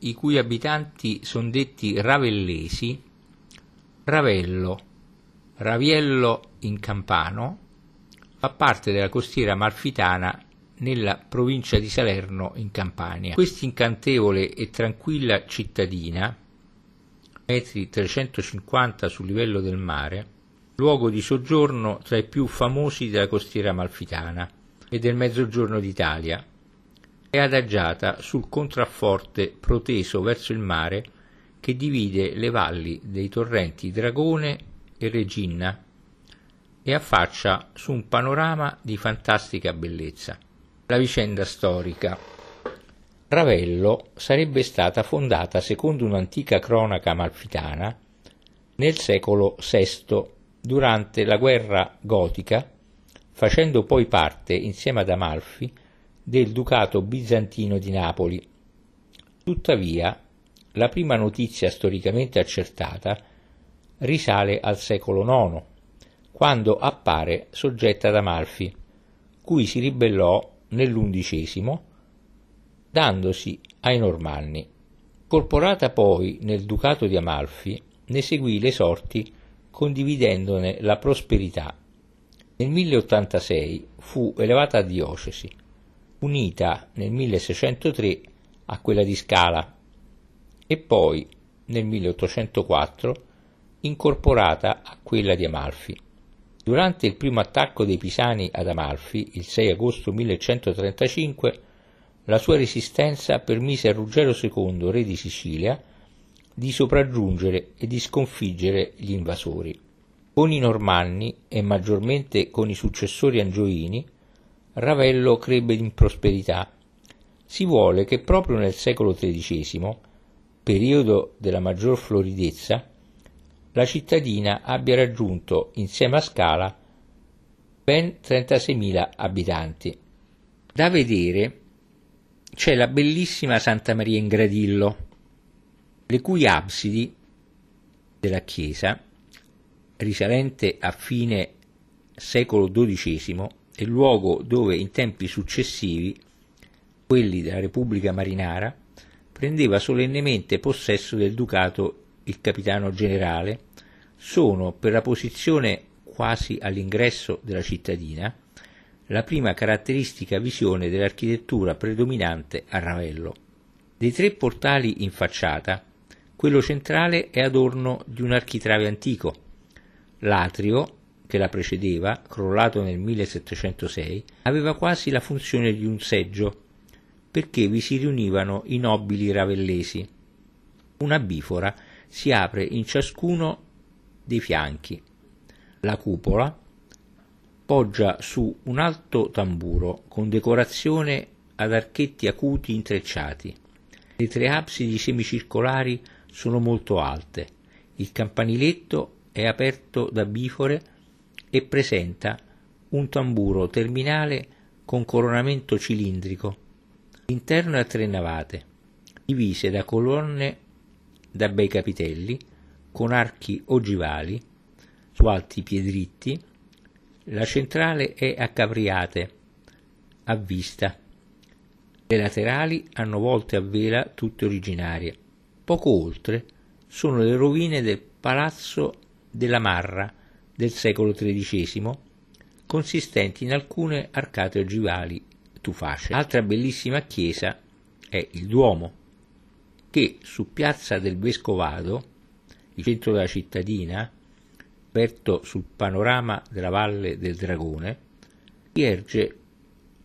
i cui abitanti sono detti ravellesi, Ravello, Raviello in Campano, fa parte della costiera malfitana nella provincia di Salerno in Campania. Questa incantevole e tranquilla cittadina, metri 350 sul livello del mare, luogo di soggiorno tra i più famosi della costiera malfitana e del Mezzogiorno d'Italia, è adagiata sul contrafforte proteso verso il mare che divide le valli dei torrenti Dragone e Reginna e affaccia su un panorama di fantastica bellezza. La vicenda storica. Ravello sarebbe stata fondata secondo un'antica cronaca amalfitana nel secolo VI durante la guerra gotica, facendo poi parte, insieme ad Amalfi, del Ducato bizantino di Napoli. Tuttavia, la prima notizia storicamente accertata risale al secolo IX, quando appare soggetta ad Amalfi, cui si ribellò nell'undicesimo, dandosi ai Normanni. Corporata poi nel Ducato di Amalfi, ne seguì le sorti condividendone la prosperità. Nel 1086 fu elevata a diocesi, unita nel 1603 a quella di Scala e poi nel 1804 incorporata a quella di Amalfi. Durante il primo attacco dei Pisani ad Amalfi, il 6 agosto 1135, la sua resistenza permise a Ruggero II, re di Sicilia, di sopraggiungere e di sconfiggere gli invasori. Con i Normanni e maggiormente con i successori angioini, Ravello crebbe in prosperità. Si vuole che proprio nel secolo XIII, periodo della maggior floridezza, la cittadina abbia raggiunto insieme a Scala ben 36.000 abitanti. Da vedere c'è la bellissima Santa Maria in Gradillo, le cui absidi della chiesa, risalente a fine secolo XII, il luogo dove in tempi successivi, quelli della Repubblica Marinara, prendeva solennemente possesso del ducato il capitano generale, sono per la posizione quasi all'ingresso della cittadina la prima caratteristica visione dell'architettura predominante a Ravello. Dei tre portali in facciata, quello centrale è adorno di un architrave antico. L'atrio, che la precedeva, crollato nel 1706, aveva quasi la funzione di un seggio, perché vi si riunivano i nobili ravellesi. Una bifora si apre in ciascuno dei fianchi. La cupola poggia su un alto tamburo con decorazione ad archetti acuti intrecciati. Le tre absidi semicircolari sono molto alte. Il campaniletto è aperto da bifore e presenta un tamburo terminale con coronamento cilindrico. L'interno è a tre navate, divise da colonne da bei capitelli con archi ogivali su alti piedritti, la centrale è a capriate, a vista. Le laterali hanno volte a vela tutte originarie. Poco oltre sono le rovine del palazzo della Marra del secolo XIII, consistenti in alcune arcate ogivali tufacee. Altra bellissima chiesa è il Duomo, che su piazza del Vescovado il centro della cittadina, aperto sul panorama della Valle del Dragone, si erge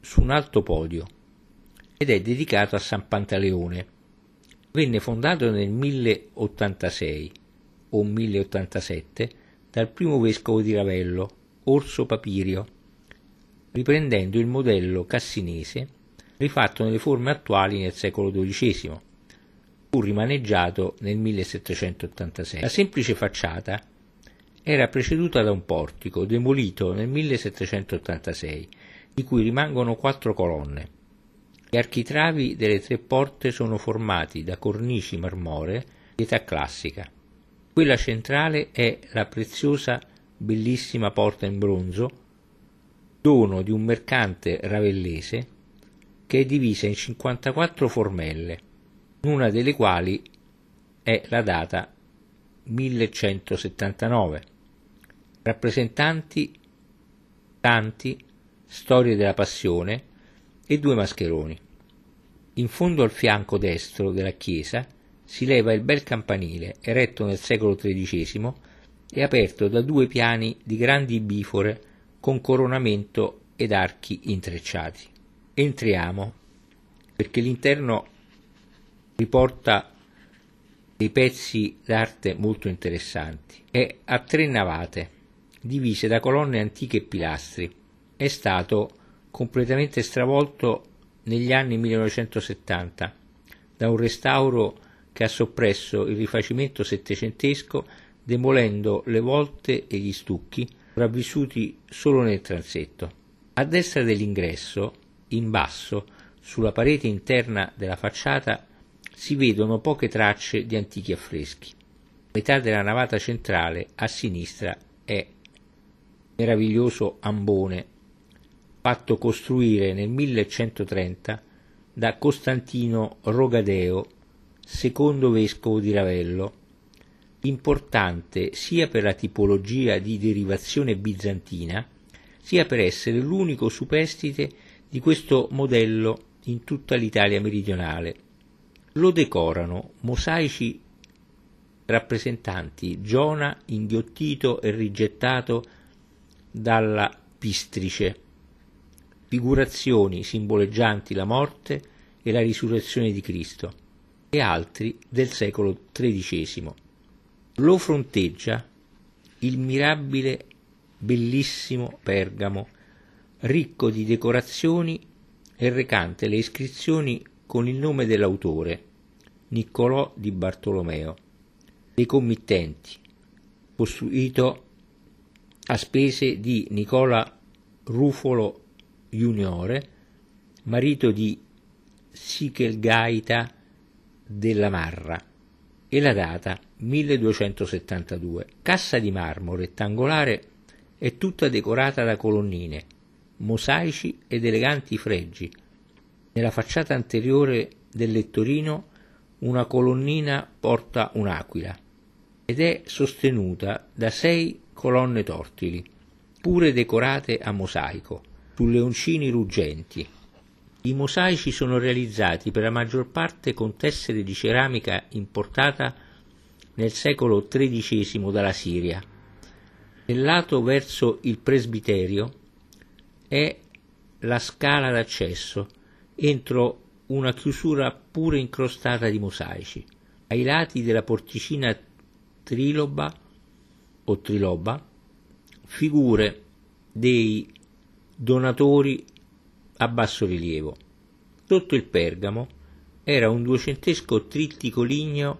su un alto podio ed è dedicato a San Pantaleone. Venne fondato nel 1086 o 1087 dal primo vescovo di Ravello, Orso Papirio, riprendendo il modello cassinese rifatto nelle forme attuali nel secolo XII fu rimaneggiato nel 1786. La semplice facciata era preceduta da un portico demolito nel 1786, di cui rimangono quattro colonne. Gli architravi delle tre porte sono formati da cornici marmoree di età classica. Quella centrale è la preziosa, bellissima porta in bronzo, dono di un mercante ravellese, che è divisa in 54 formelle una delle quali è la data 1179. Rappresentanti tanti, storie della passione e due mascheroni. In fondo al fianco destro della chiesa si leva il bel campanile, eretto nel secolo XIII e aperto da due piani di grandi bifore con coronamento ed archi intrecciati. Entriamo, perché l'interno riporta dei pezzi d'arte molto interessanti. È a tre navate, divise da colonne antiche e pilastri. È stato completamente stravolto negli anni 1970 da un restauro che ha soppresso il rifacimento settecentesco demolendo le volte e gli stucchi sopravvissuti solo nel transetto. A destra dell'ingresso, in basso, sulla parete interna della facciata, si vedono poche tracce di antichi affreschi. Metà della navata centrale, a sinistra, è meraviglioso ambone fatto costruire nel 1130 da Costantino Rogadeo, secondo vescovo di Ravello, importante sia per la tipologia di derivazione bizantina, sia per essere l'unico superstite di questo modello in tutta l'Italia meridionale. Lo decorano mosaici rappresentanti Giona inghiottito e rigettato dalla pistrice, figurazioni simboleggianti la morte e la risurrezione di Cristo, e altri del secolo XIII. Lo fronteggia il mirabile, bellissimo Pergamo, ricco di decorazioni e recante le iscrizioni con il nome dell'autore, Niccolò di Bartolomeo, dei committenti, costruito a spese di Nicola Rufolo Juniore, marito di Sichelgaita della Marra, e la data 1272. Cassa di marmo rettangolare è tutta decorata da colonnine, mosaici ed eleganti fregi. Nella facciata anteriore del lettorino una colonnina porta un'aquila ed è sostenuta da sei colonne tortili, pure decorate a mosaico, su leoncini ruggenti. I mosaici sono realizzati per la maggior parte con tessere di ceramica importata nel secolo XIII dalla Siria. Nel lato verso il presbiterio è la scala d'accesso entro una chiusura pure incrostata di mosaici. Ai lati della porticina triloba o triloba figure dei donatori a basso rilievo. Sotto il pergamo era un duecentesco trittico ligneo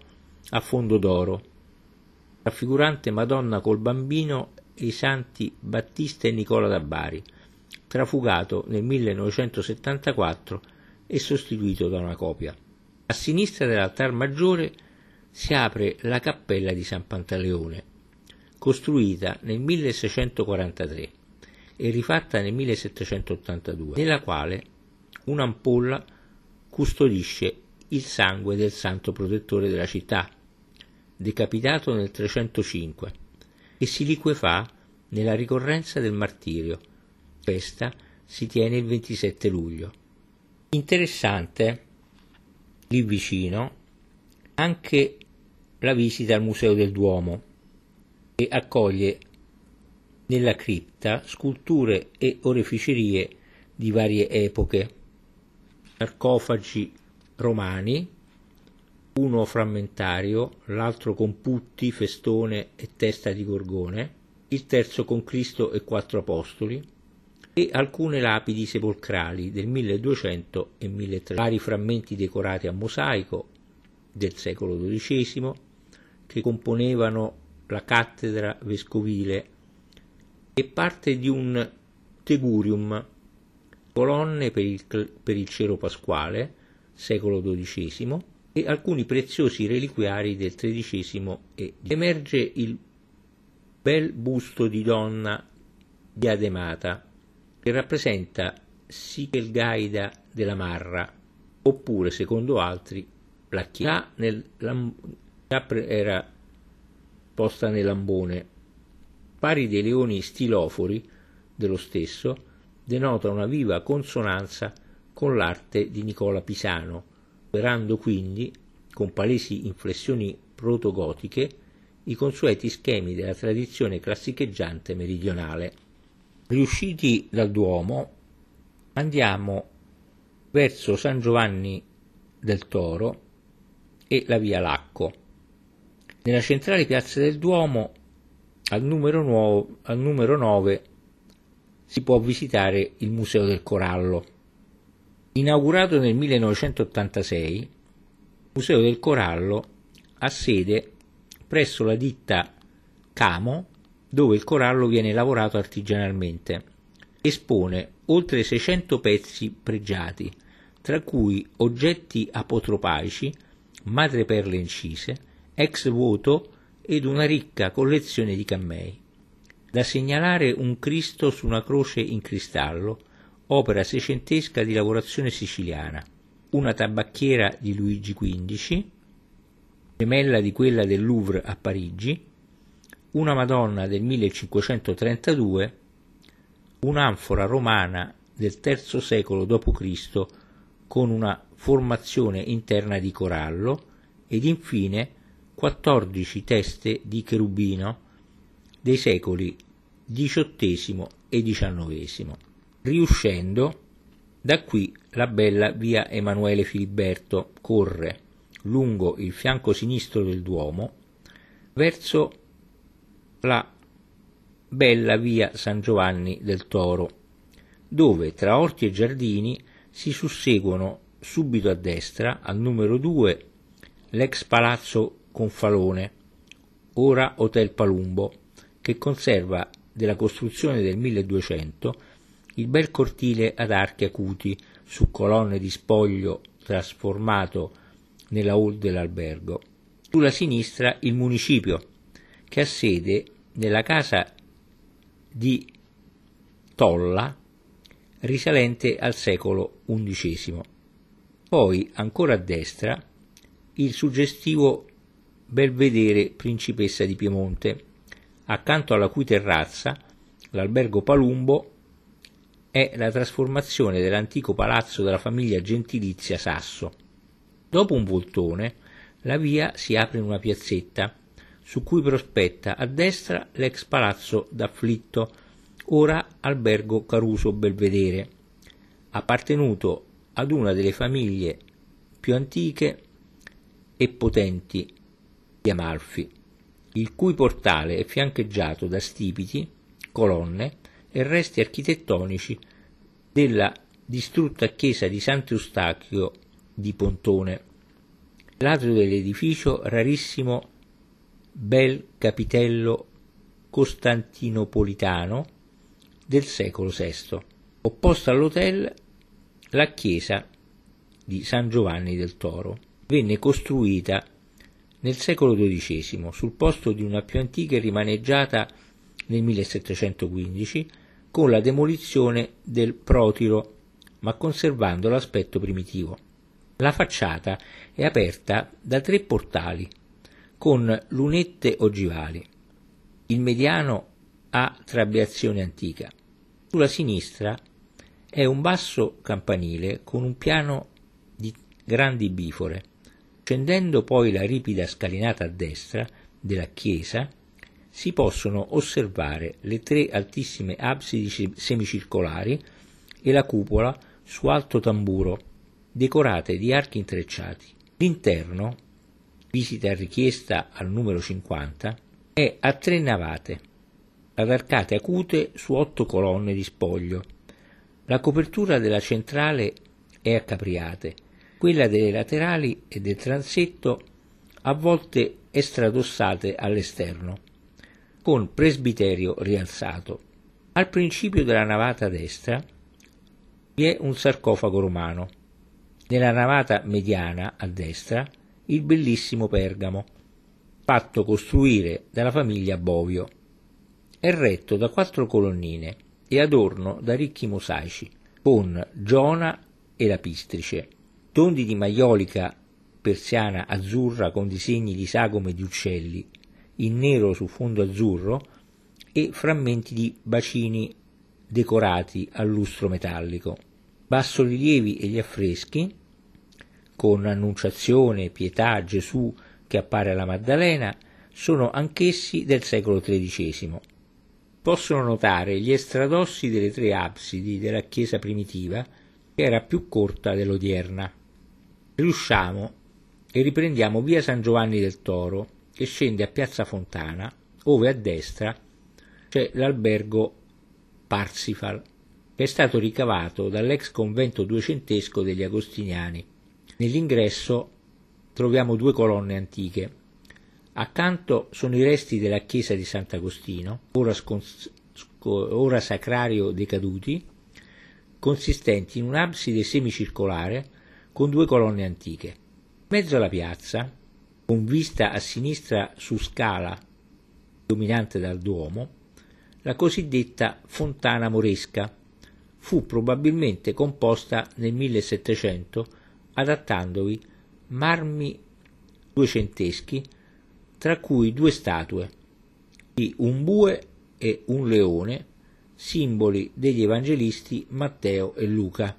a fondo d'oro, raffigurante Madonna col bambino e i santi Battista e Nicola da Bari, trafugato nel 1974 e sostituito da una copia. A sinistra dell'altar maggiore si apre la cappella di San Pantaleone, costruita nel 1643 e rifatta nel 1782, nella quale un'ampolla custodisce il sangue del santo protettore della città, decapitato nel 305, e si liquefà nella ricorrenza del martirio. Questa si tiene il 27 luglio. Interessante lì vicino anche la visita al Museo del Duomo e accoglie nella cripta sculture e oreficerie di varie epoche, sarcofagi romani, uno frammentario, l'altro con putti, festone e testa di gorgone, il terzo con Cristo e quattro apostoli, e alcune lapidi sepolcrali del 1200 e 1300, vari frammenti decorati a mosaico del secolo XII, che componevano la cattedra vescovile e parte di un tegurium, colonne per il, per il cero pasquale, secolo XII, e alcuni preziosi reliquiari del XIII e emerge il bel busto di donna diademata che rappresenta Sichelgaida della Marra, oppure, secondo altri, la chiesa nel, era posta nell'ambone. Pari dei leoni stilofori dello stesso denota una viva consonanza con l'arte di Nicola Pisano, operando quindi, con palesi inflessioni protogotiche, i consueti schemi della tradizione classicheggiante meridionale. Riusciti dal Duomo, andiamo verso San Giovanni del Toro e la via Lacco. Nella centrale piazza del Duomo, al numero, nuovo, al numero 9, si può visitare il Museo del Corallo. Inaugurato nel 1986, il Museo del Corallo ha sede presso la ditta Camo, dove il corallo viene lavorato artigianalmente. Espone oltre 600 pezzi pregiati, tra cui oggetti apotropaici, madreperle incise, ex voto ed una ricca collezione di cammei. Da segnalare un Cristo su una croce in cristallo, opera seicentesca di lavorazione siciliana, una tabacchiera di Luigi XV, gemella di quella del Louvre a Parigi, una Madonna del 1532, un'anfora romana del III secolo d.C. con una formazione interna di corallo ed infine 14 teste di cherubino dei secoli XVIII e XIX. Riuscendo, da qui la bella via Emanuele Filiberto corre lungo il fianco sinistro del Duomo verso la bella via San Giovanni del Toro, dove tra orti e giardini si susseguono subito a destra, al numero 2, l'ex palazzo Confalone, ora Hotel Palumbo, che conserva della costruzione del 1200 il bel cortile ad archi acuti su colonne di spoglio trasformato nella hall dell'albergo. Sulla sinistra il municipio, che ha sede nella casa di Tolla risalente al secolo XI. Poi, ancora a destra, il suggestivo Belvedere Principessa di Piemonte, accanto alla cui terrazza l'albergo Palumbo è la trasformazione dell'antico palazzo della famiglia gentilizia Sasso. Dopo un voltone, la via si apre in una piazzetta, su cui prospetta a destra l'ex palazzo d'Afflitto, ora albergo Caruso Belvedere, appartenuto ad una delle famiglie più antiche e potenti di Amalfi, il cui portale è fiancheggiato da stipiti, colonne e resti architettonici della distrutta chiesa di Sant'Eustachio di Pontone. L'atrio dell'edificio rarissimo bel capitello costantinopolitano del secolo VI. Opposta all'hotel la chiesa di San Giovanni del Toro venne costruita nel secolo XII sul posto di una più antica e rimaneggiata nel 1715 con la demolizione del protiro, ma conservando l'aspetto primitivo. La facciata è aperta da tre portali con lunette ogivali. Il mediano ha trabeazione antica. Sulla sinistra è un basso campanile con un piano di grandi bifore. Scendendo poi la ripida scalinata a destra della chiesa, si possono osservare le tre altissime absidi semicircolari e la cupola su alto tamburo, decorate di archi intrecciati. L'interno, visita richiesta al numero 50, è a tre navate, ad arcate acute su otto colonne di spoglio. La copertura della centrale è a capriate, quella delle laterali e del transetto a volte estradossate all'esterno con presbiterio rialzato. Al principio della navata destra vi è un sarcofago romano. Nella navata mediana a destra il bellissimo Pergamo, fatto costruire dalla famiglia Bovio. È retto da quattro colonnine e adorno da ricchi mosaici, con Giona e la Pistrice, tondi di maiolica persiana azzurra con disegni di sagome di uccelli, in nero su fondo azzurro e frammenti di bacini decorati a lustro metallico. Bassorilievi e gli affreschi, con Annunciazione, Pietà, Gesù che appare alla Maddalena, sono anch'essi del secolo XIII. Possono notare gli estradossi delle tre absidi della chiesa primitiva, che era più corta dell'odierna. Riusciamo e riprendiamo via San Giovanni del Toro, che scende a Piazza Fontana, ove a destra c'è l'albergo Parsifal, che è stato ricavato dall'ex convento duecentesco degli Agostiniani. Nell'ingresso troviamo due colonne antiche. Accanto sono i resti della chiesa di Sant'Agostino, ora, scons- ora sacrario decaduti, consistenti in un'abside semicircolare con due colonne antiche. In mezzo alla piazza, con vista a sinistra su scala dominante dal Duomo, la cosiddetta Fontana Moresca fu probabilmente composta nel 1700 adattandovi marmi duecenteschi, tra cui due statue di un bue e un leone, simboli degli evangelisti Matteo e Luca.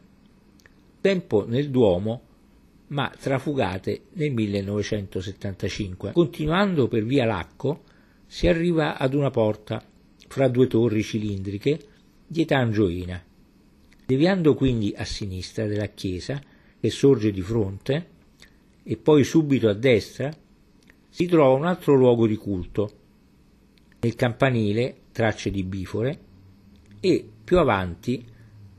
Tempo nel Duomo, ma trafugate nel 1975. Continuando per via Lacco si arriva ad una porta fra due torri cilindriche di età angioina. Deviando quindi a sinistra della chiesa, che sorge di fronte, e poi subito a destra, si trova un altro luogo di culto. Nel campanile tracce di bifore e più avanti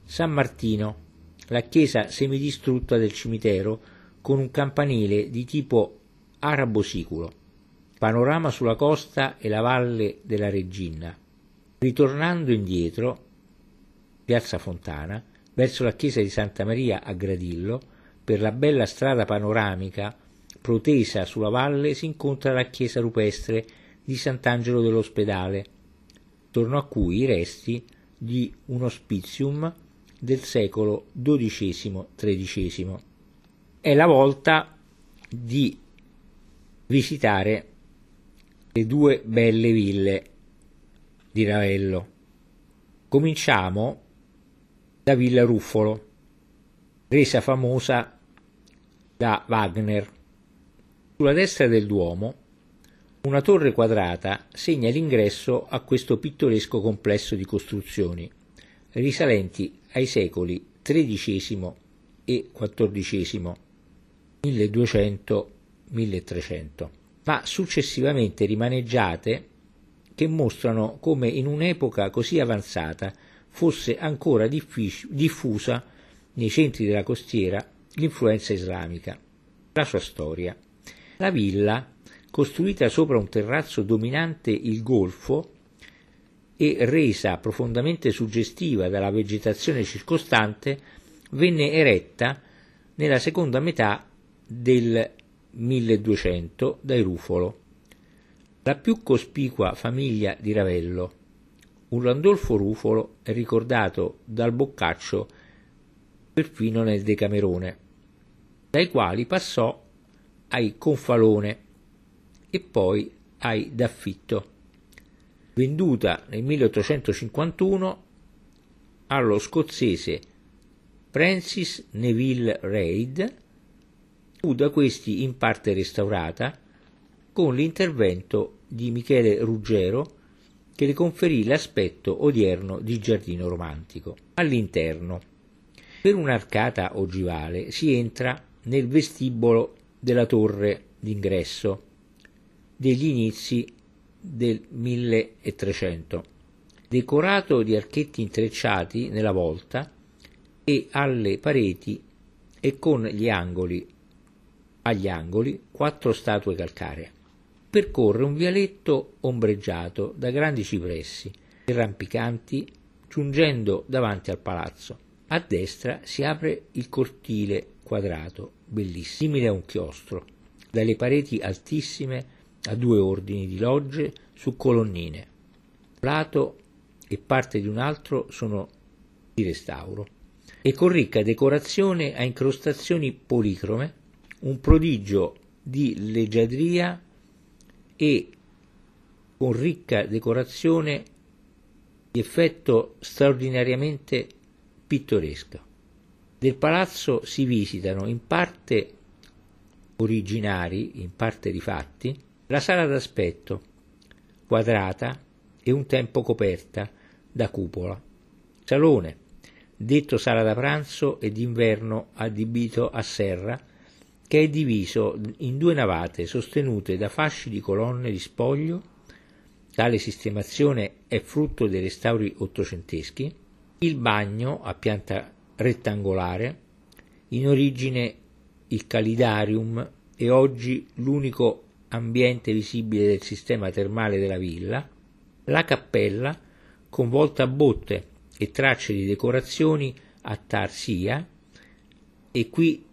San Martino, la chiesa semidistrutta del cimitero con un campanile di tipo arabo-siculo, panorama sulla costa e la valle della Regina. Ritornando indietro, piazza Fontana, verso la chiesa di Santa Maria a Gradillo, per la bella strada panoramica protesa sulla valle si incontra la chiesa rupestre di Sant'Angelo dell'Ospedale, attorno a cui i resti di un ospizium del secolo XII-XIII. È la volta di visitare le due belle ville di Ravello. Cominciamo da Villa Ruffolo, resa famosa da Wagner. Sulla destra del Duomo una torre quadrata segna l'ingresso a questo pittoresco complesso di costruzioni, risalenti ai secoli XIII e XIV, 1200-1300, ma successivamente rimaneggiate che mostrano come in un'epoca così avanzata fosse ancora diffusa nei centri della costiera l'influenza islamica. La sua storia. La villa, costruita sopra un terrazzo dominante il golfo e resa profondamente suggestiva dalla vegetazione circostante, venne eretta nella seconda metà del 1200 dai Rufolo la più cospicua famiglia di Ravello. Un Landolfo Rufolo è ricordato dal Boccaccio perfino nel Decamerone, dai quali passò ai Confalone e poi ai D'affitto, venduta nel 1851 allo scozzese Francis Neville Reid, fu da questi in parte restaurata con l'intervento di Michele Ruggero che le conferì l'aspetto odierno di giardino romantico. All'interno, per un'arcata ogivale, si entra nel vestibolo della torre d'ingresso degli inizi del 1300, decorato di archetti intrecciati nella volta e alle pareti e con gli angoli agli angoli quattro statue calcaree percorre un vialetto ombreggiato da grandi cipressi rampicanti giungendo davanti al palazzo. A destra si apre il cortile quadrato, bellissimo, simile a un chiostro, dalle pareti altissime a due ordini di logge su colonnine. Un lato e parte di un altro sono di restauro e con ricca decorazione a incrostazioni policrome un prodigio di leggiadria e con ricca decorazione di effetto straordinariamente pittoresco. Del palazzo si visitano in parte originari, in parte rifatti, la sala d'aspetto, quadrata e un tempo coperta da cupola, salone, detto sala da pranzo e d'inverno adibito a serra, che è diviso in due navate sostenute da fasci di colonne di spoglio. Tale sistemazione è frutto dei restauri ottocenteschi. Il bagno a pianta rettangolare, in origine il calidarium è oggi l'unico ambiente visibile del sistema termale della villa, la cappella con volta a botte e tracce di decorazioni a tarsia e qui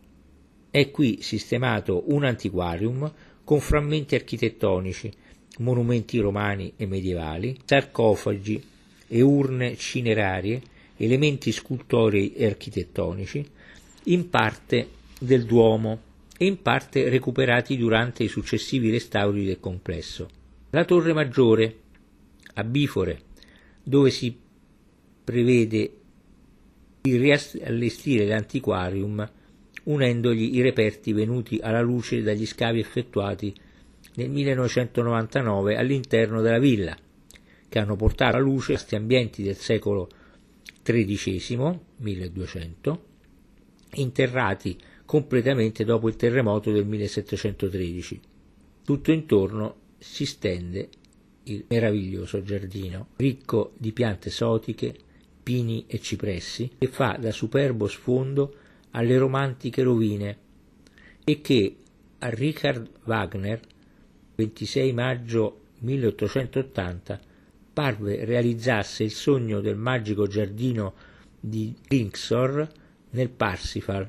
è qui sistemato un antiquarium con frammenti architettonici, monumenti romani e medievali, sarcofagi e urne cinerarie, elementi scultorei e architettonici, in parte del Duomo e in parte recuperati durante i successivi restauri del complesso. La torre maggiore, a bifore, dove si prevede di riallestire l'antiquarium unendogli i reperti venuti alla luce dagli scavi effettuati nel 1999 all'interno della villa, che hanno portato alla luce questi ambienti del secolo XIII, 1200, interrati completamente dopo il terremoto del 1713. Tutto intorno si stende il meraviglioso giardino, ricco di piante esotiche, pini e cipressi, che fa da superbo sfondo alle romantiche rovine e che a Richard Wagner, 26 maggio 1880, parve realizzasse il sogno del magico giardino di Windsor nel Parsifal.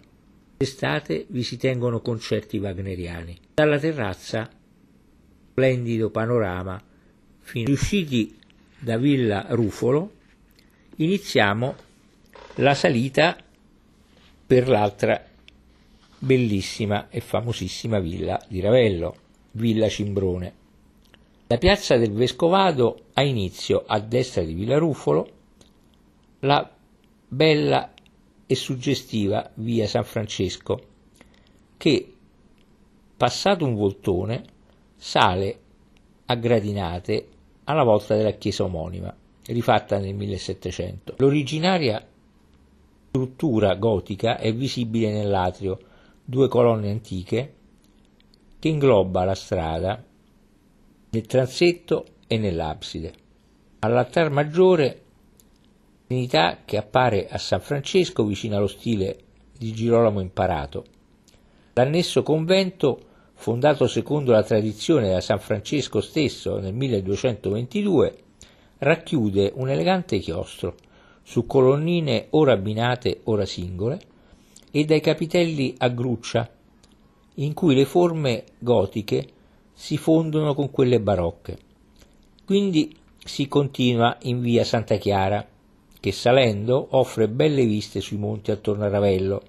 D'estate vi si tengono concerti wagneriani. Dalla terrazza, splendido panorama, fin riusciti da Villa Rufolo, iniziamo la salita per l'altra bellissima e famosissima villa di Ravello, Villa Cimbrone. La piazza del Vescovado ha inizio a destra di Villa Rufolo, la bella e suggestiva via San Francesco, che, passato un voltone, sale a gradinate alla volta della chiesa omonima, rifatta nel 1700. L'originaria struttura gotica è visibile nell'atrio, due colonne antiche che ingloba la strada nel transetto e nell'abside. All'altar maggiore Trinità che appare a San Francesco vicino allo stile di Girolamo Imparato. L'annesso convento, fondato secondo la tradizione da San Francesco stesso nel 1222, racchiude un elegante chiostro su colonnine ora abbinate ora singole e dai capitelli a gruccia in cui le forme gotiche si fondono con quelle barocche. Quindi si continua in via Santa Chiara, che salendo offre belle viste sui monti attorno a Ravello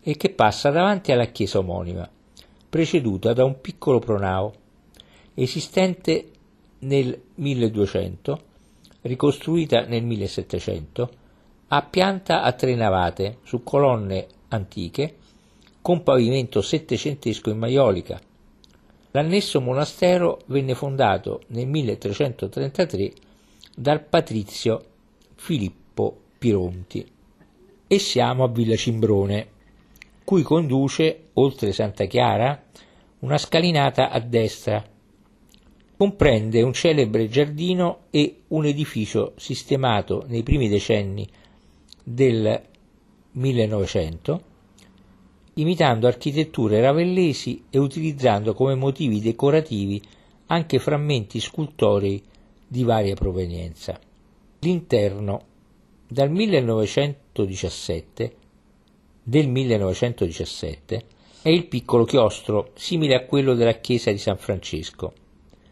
e che passa davanti alla chiesa omonima, preceduta da un piccolo pronao, esistente nel 1200, ricostruita nel 1700, a pianta a tre navate su colonne antiche con pavimento settecentesco in maiolica. L'annesso monastero venne fondato nel 1333 dal patrizio Filippo Pironti. E siamo a Villa Cimbrone, cui conduce, oltre Santa Chiara, una scalinata a destra. Comprende un celebre giardino e un edificio sistemato nei primi decenni del 1900 imitando architetture ravellesi e utilizzando come motivi decorativi anche frammenti scultorei di varia provenienza. L'interno dal 1917 del 1917 è il piccolo chiostro simile a quello della chiesa di San Francesco.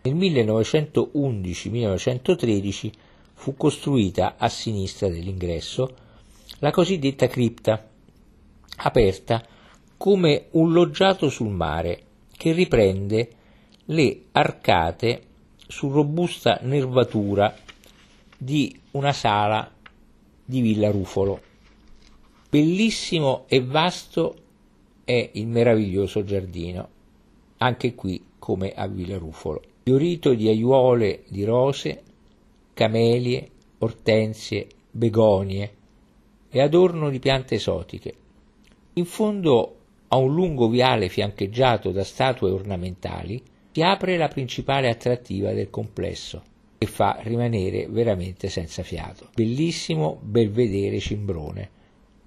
Nel 1911-1913 fu costruita a sinistra dell'ingresso la cosiddetta cripta, aperta come un loggiato sul mare che riprende le arcate su robusta nervatura di una sala di Villa Rufolo. Bellissimo e vasto è il meraviglioso giardino, anche qui come a Villa Rufolo, fiorito di aiuole di rose, camelie, ortensie, begonie e adorno di piante esotiche. In fondo a un lungo viale fiancheggiato da statue ornamentali si apre la principale attrattiva del complesso, che fa rimanere veramente senza fiato. Bellissimo Belvedere Cimbrone,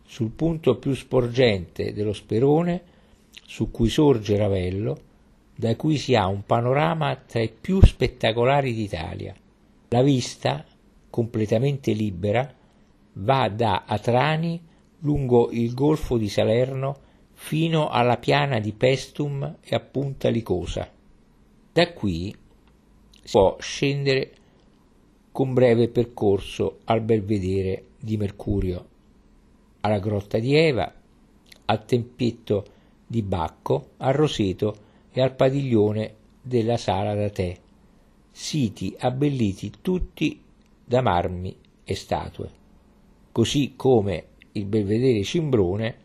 sul punto più sporgente dello Sperone, su cui sorge Ravello, da cui si ha un panorama tra i più spettacolari d'Italia. La vista, completamente libera, va da Atrani lungo il golfo di Salerno fino alla piana di Pestum e a Punta Licosa. Da qui si può scendere con breve percorso al belvedere di Mercurio, alla grotta di Eva, al tempietto di Bacco, al Roseto e al padiglione della sala da tè, siti abbelliti tutti da marmi e statue, così come il belvedere Cimbrone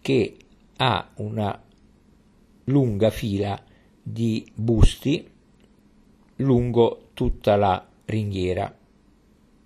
che ha una lunga fila di busti lungo tutta la ringhiera.